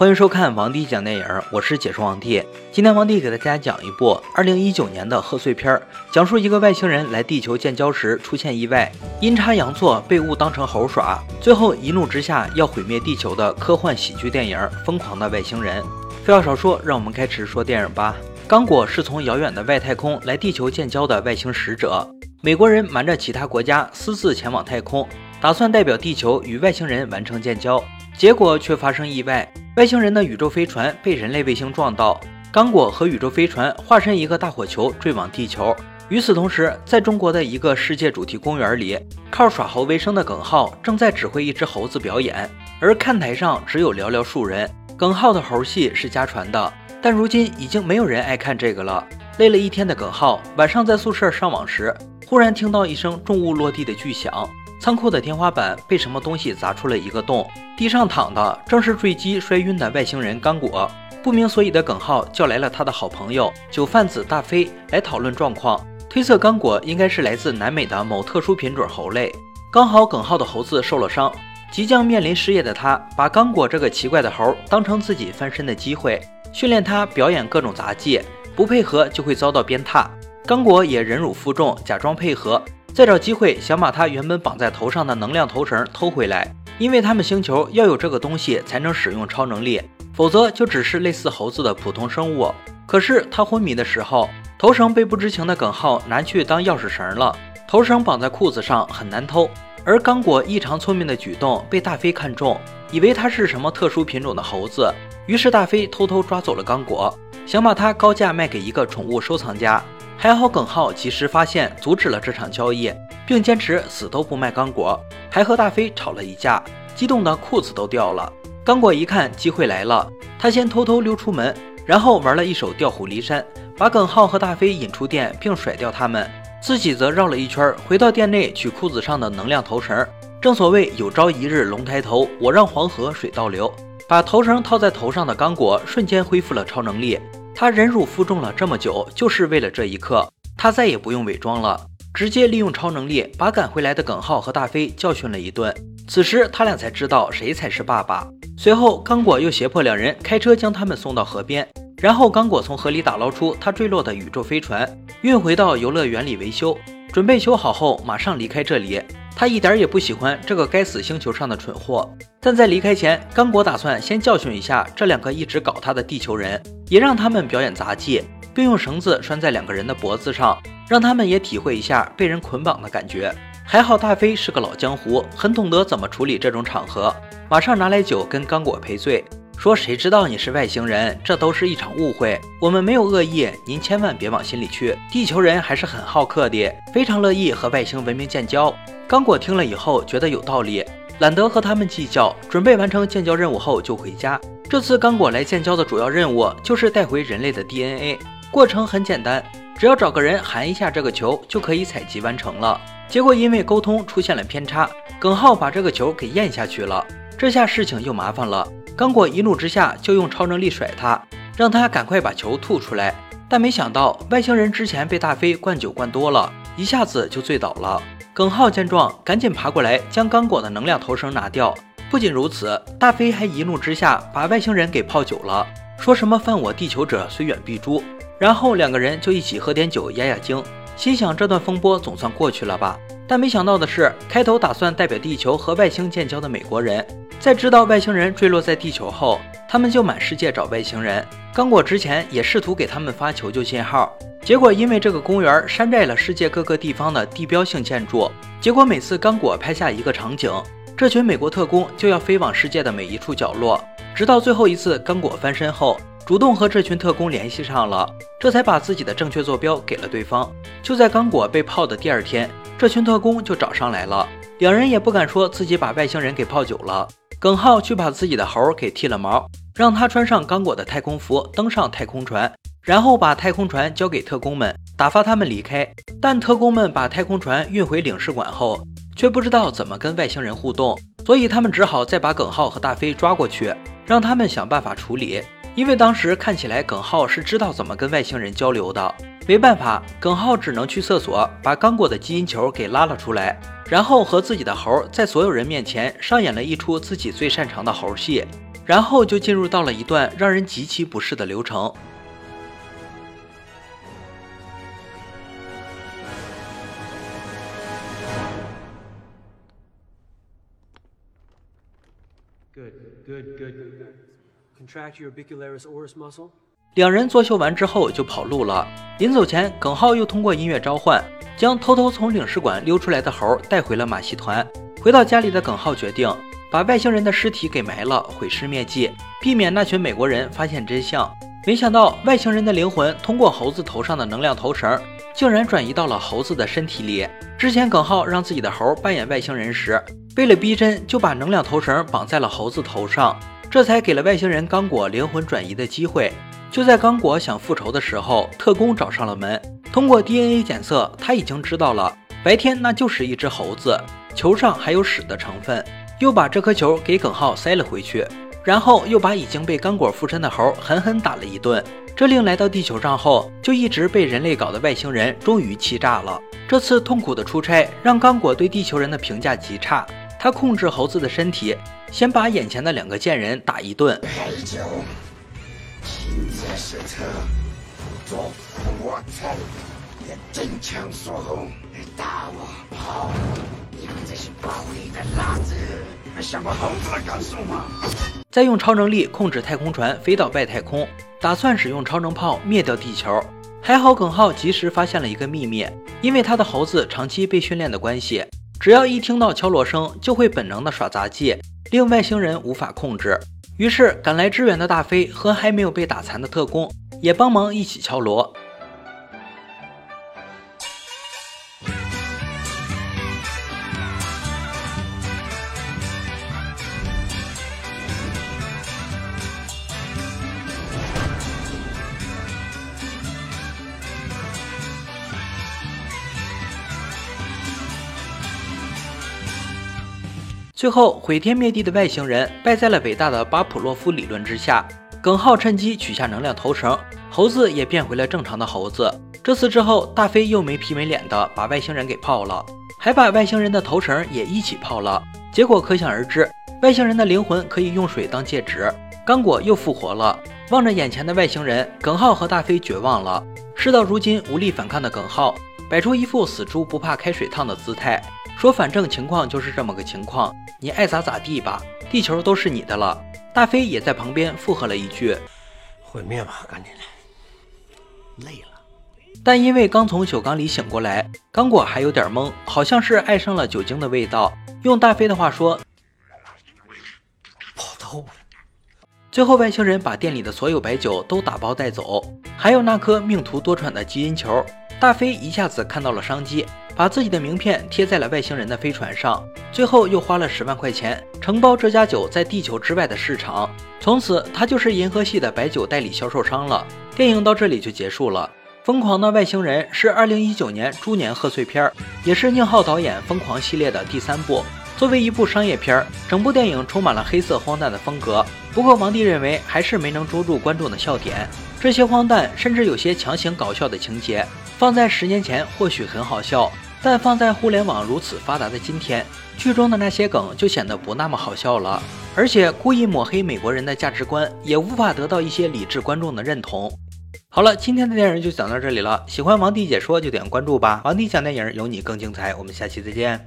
欢迎收看王帝讲电影，我是解说王帝。今天王帝给大家讲一部2019年的贺岁片，讲述一个外星人来地球建交时出现意外，阴差阳错被误当成猴耍，最后一怒之下要毁灭地球的科幻喜剧电影《疯狂的外星人》。废话少说，让我们开始说电影吧。刚果是从遥远的外太空来地球建交的外星使者，美国人瞒着其他国家私自前往太空，打算代表地球与外星人完成建交，结果却发生意外。外星人的宇宙飞船被人类卫星撞到，刚果和宇宙飞船化身一个大火球坠往地球。与此同时，在中国的一个世界主题公园里，靠耍猴为生的耿浩正在指挥一只猴子表演，而看台上只有寥寥数人。耿浩的猴戏是家传的，但如今已经没有人爱看这个了。累了一天的耿浩，晚上在宿舍上网时，忽然听到一声重物落地的巨响。仓库的天花板被什么东西砸出了一个洞，地上躺的正是坠机摔晕的外星人刚果。不明所以的耿浩叫来了他的好朋友酒贩子大飞来讨论状况，推测刚果应该是来自南美的某特殊品种猴类。刚好耿浩的猴子受了伤，即将面临失业的他，把刚果这个奇怪的猴当成自己翻身的机会，训练他表演各种杂技，不配合就会遭到鞭挞。刚果也忍辱负重，假装配合。再找机会想把他原本绑在头上的能量头绳偷回来，因为他们星球要有这个东西才能使用超能力，否则就只是类似猴子的普通生物。可是他昏迷的时候，头绳被不知情的耿浩拿去当钥匙绳了，头绳绑在裤子上很难偷。而刚果异常聪明的举动被大飞看中，以为他是什么特殊品种的猴子，于是大飞偷偷抓走了刚果，想把它高价卖给一个宠物收藏家。还好耿浩及时发现，阻止了这场交易，并坚持死都不卖刚果，还和大飞吵了一架，激动的裤子都掉了。刚果一看机会来了，他先偷偷溜出门，然后玩了一手调虎离山，把耿浩和大飞引出店并甩掉他们，自己则绕了一圈回到店内取裤子上的能量头绳。正所谓有朝一日龙抬头，我让黄河水倒流。把头绳套在头上的刚果瞬间恢复了超能力。他忍辱负重了这么久，就是为了这一刻。他再也不用伪装了，直接利用超能力把赶回来的耿浩和大飞教训了一顿。此时他俩才知道谁才是爸爸。随后，刚果又胁迫两人开车将他们送到河边，然后刚果从河里打捞出他坠落的宇宙飞船，运回到游乐园里维修，准备修好后马上离开这里。他一点也不喜欢这个该死星球上的蠢货，但在离开前，刚果打算先教训一下这两个一直搞他的地球人，也让他们表演杂技，并用绳子拴在两个人的脖子上，让他们也体会一下被人捆绑的感觉。还好大飞是个老江湖，很懂得怎么处理这种场合，马上拿来酒跟刚果赔罪，说谁知道你是外星人，这都是一场误会，我们没有恶意，您千万别往心里去。地球人还是很好客的，非常乐意和外星文明建交。刚果听了以后觉得有道理，懒得和他们计较，准备完成建交任务后就回家。这次刚果来建交的主要任务就是带回人类的 DNA，过程很简单，只要找个人含一下这个球就可以采集完成了。结果因为沟通出现了偏差，耿浩把这个球给咽下去了，这下事情又麻烦了。刚果一怒之下就用超能力甩他，让他赶快把球吐出来，但没想到外星人之前被大飞灌酒灌多了，一下子就醉倒了。耿浩见状，赶紧爬过来将刚果的能量头绳拿掉。不仅如此，大飞还一怒之下把外星人给泡酒了，说什么犯我地球者虽远必诛。然后两个人就一起喝点酒压压惊，心想这段风波总算过去了吧。但没想到的是，开头打算代表地球和外星建交的美国人，在知道外星人坠落在地球后，他们就满世界找外星人。刚果之前也试图给他们发求救信号。结果因为这个公园山寨了世界各个地方的地标性建筑，结果每次刚果拍下一个场景，这群美国特工就要飞往世界的每一处角落，直到最后一次刚果翻身后，主动和这群特工联系上了，这才把自己的正确坐标给了对方。就在刚果被泡的第二天，这群特工就找上来了，两人也不敢说自己把外星人给泡久了。耿浩去把自己的猴给剃了毛，让他穿上刚果的太空服，登上太空船。然后把太空船交给特工们，打发他们离开。但特工们把太空船运回领事馆后，却不知道怎么跟外星人互动，所以他们只好再把耿浩和大飞抓过去，让他们想办法处理。因为当时看起来耿浩是知道怎么跟外星人交流的，没办法，耿浩只能去厕所把刚果的基因球给拉了出来，然后和自己的猴在所有人面前上演了一出自己最擅长的猴戏。然后就进入到了一段让人极其不适的流程。Tract your vicarious orus muscle 两人作秀完之后就跑路了。临走前，耿浩又通过音乐召唤，将偷偷从领事馆溜出来的猴带回了马戏团。回到家里的耿浩决定把外星人的尸体给埋了，毁尸灭迹，避免那群美国人发现真相。没想到外星人的灵魂通过猴子头上的能量头绳，竟然转移到了猴子的身体里。之前耿浩让自己的猴扮演外星人时，为了逼真，就把能量头绳绑在了猴子头上，这才给了外星人刚果灵魂转移的机会。就在刚果想复仇的时候，特工找上了门。通过 DNA 检测，他已经知道了白天那就是一只猴子，球上还有屎的成分，又把这颗球给耿浩塞了回去，然后又把已经被刚果附身的猴狠狠打了一顿。这令来到地球上后就一直被人类搞的外星人终于气炸了。这次痛苦的出差让刚果对地球人的评价极差。他控制猴子的身体，先把眼前的两个贱人打一顿。真枪所红，打我跑！你们这些暴力的老子，想过猴子的感受吗？再用超能力控制太空船飞到外太空，打算使用超能炮灭掉地球。还好耿浩及时发现了一个秘密，因为他的猴子长期被训练的关系，只要一听到敲锣声，就会本能的耍杂技，令外星人无法控制。于是赶来支援的大飞和还没有被打残的特工也帮忙一起敲锣。最后，毁天灭地的外星人败在了伟大的巴甫洛夫理论之下。耿浩趁机取下能量头绳，猴子也变回了正常的猴子。这次之后，大飞又没皮没脸的把外星人给泡了，还把外星人的头绳也一起泡了。结果可想而知，外星人的灵魂可以用水当戒指。刚果又复活了，望着眼前的外星人，耿浩和大飞绝望了。事到如今无力反抗的耿浩，摆出一副死猪不怕开水烫的姿态。说反正情况就是这么个情况，你爱咋咋地吧，地球都是你的了。大飞也在旁边附和了一句：“毁灭吧，赶紧的，累了。”但因为刚从酒缸里醒过来，刚果还有点懵，好像是爱上了酒精的味道。用大飞的话说：“跑透了。”最后外星人把店里的所有白酒都打包带走，还有那颗命途多舛的基因球。大飞一下子看到了商机。把自己的名片贴在了外星人的飞船上，最后又花了十万块钱承包这家酒在地球之外的市场，从此他就是银河系的白酒代理销售商了。电影到这里就结束了。《疯狂的外星人》是二零一九年猪年贺岁片，也是宁浩导演《疯狂》系列的第三部。作为一部商业片，整部电影充满了黑色荒诞的风格。不过王帝认为还是没能捉住观众的笑点，这些荒诞甚至有些强行搞笑的情节，放在十年前或许很好笑。但放在互联网如此发达的今天，剧中的那些梗就显得不那么好笑了。而且故意抹黑美国人的价值观，也无法得到一些理智观众的认同。好了，今天的电影就讲到这里了。喜欢王帝解说就点关注吧，王帝讲电影有你更精彩。我们下期再见。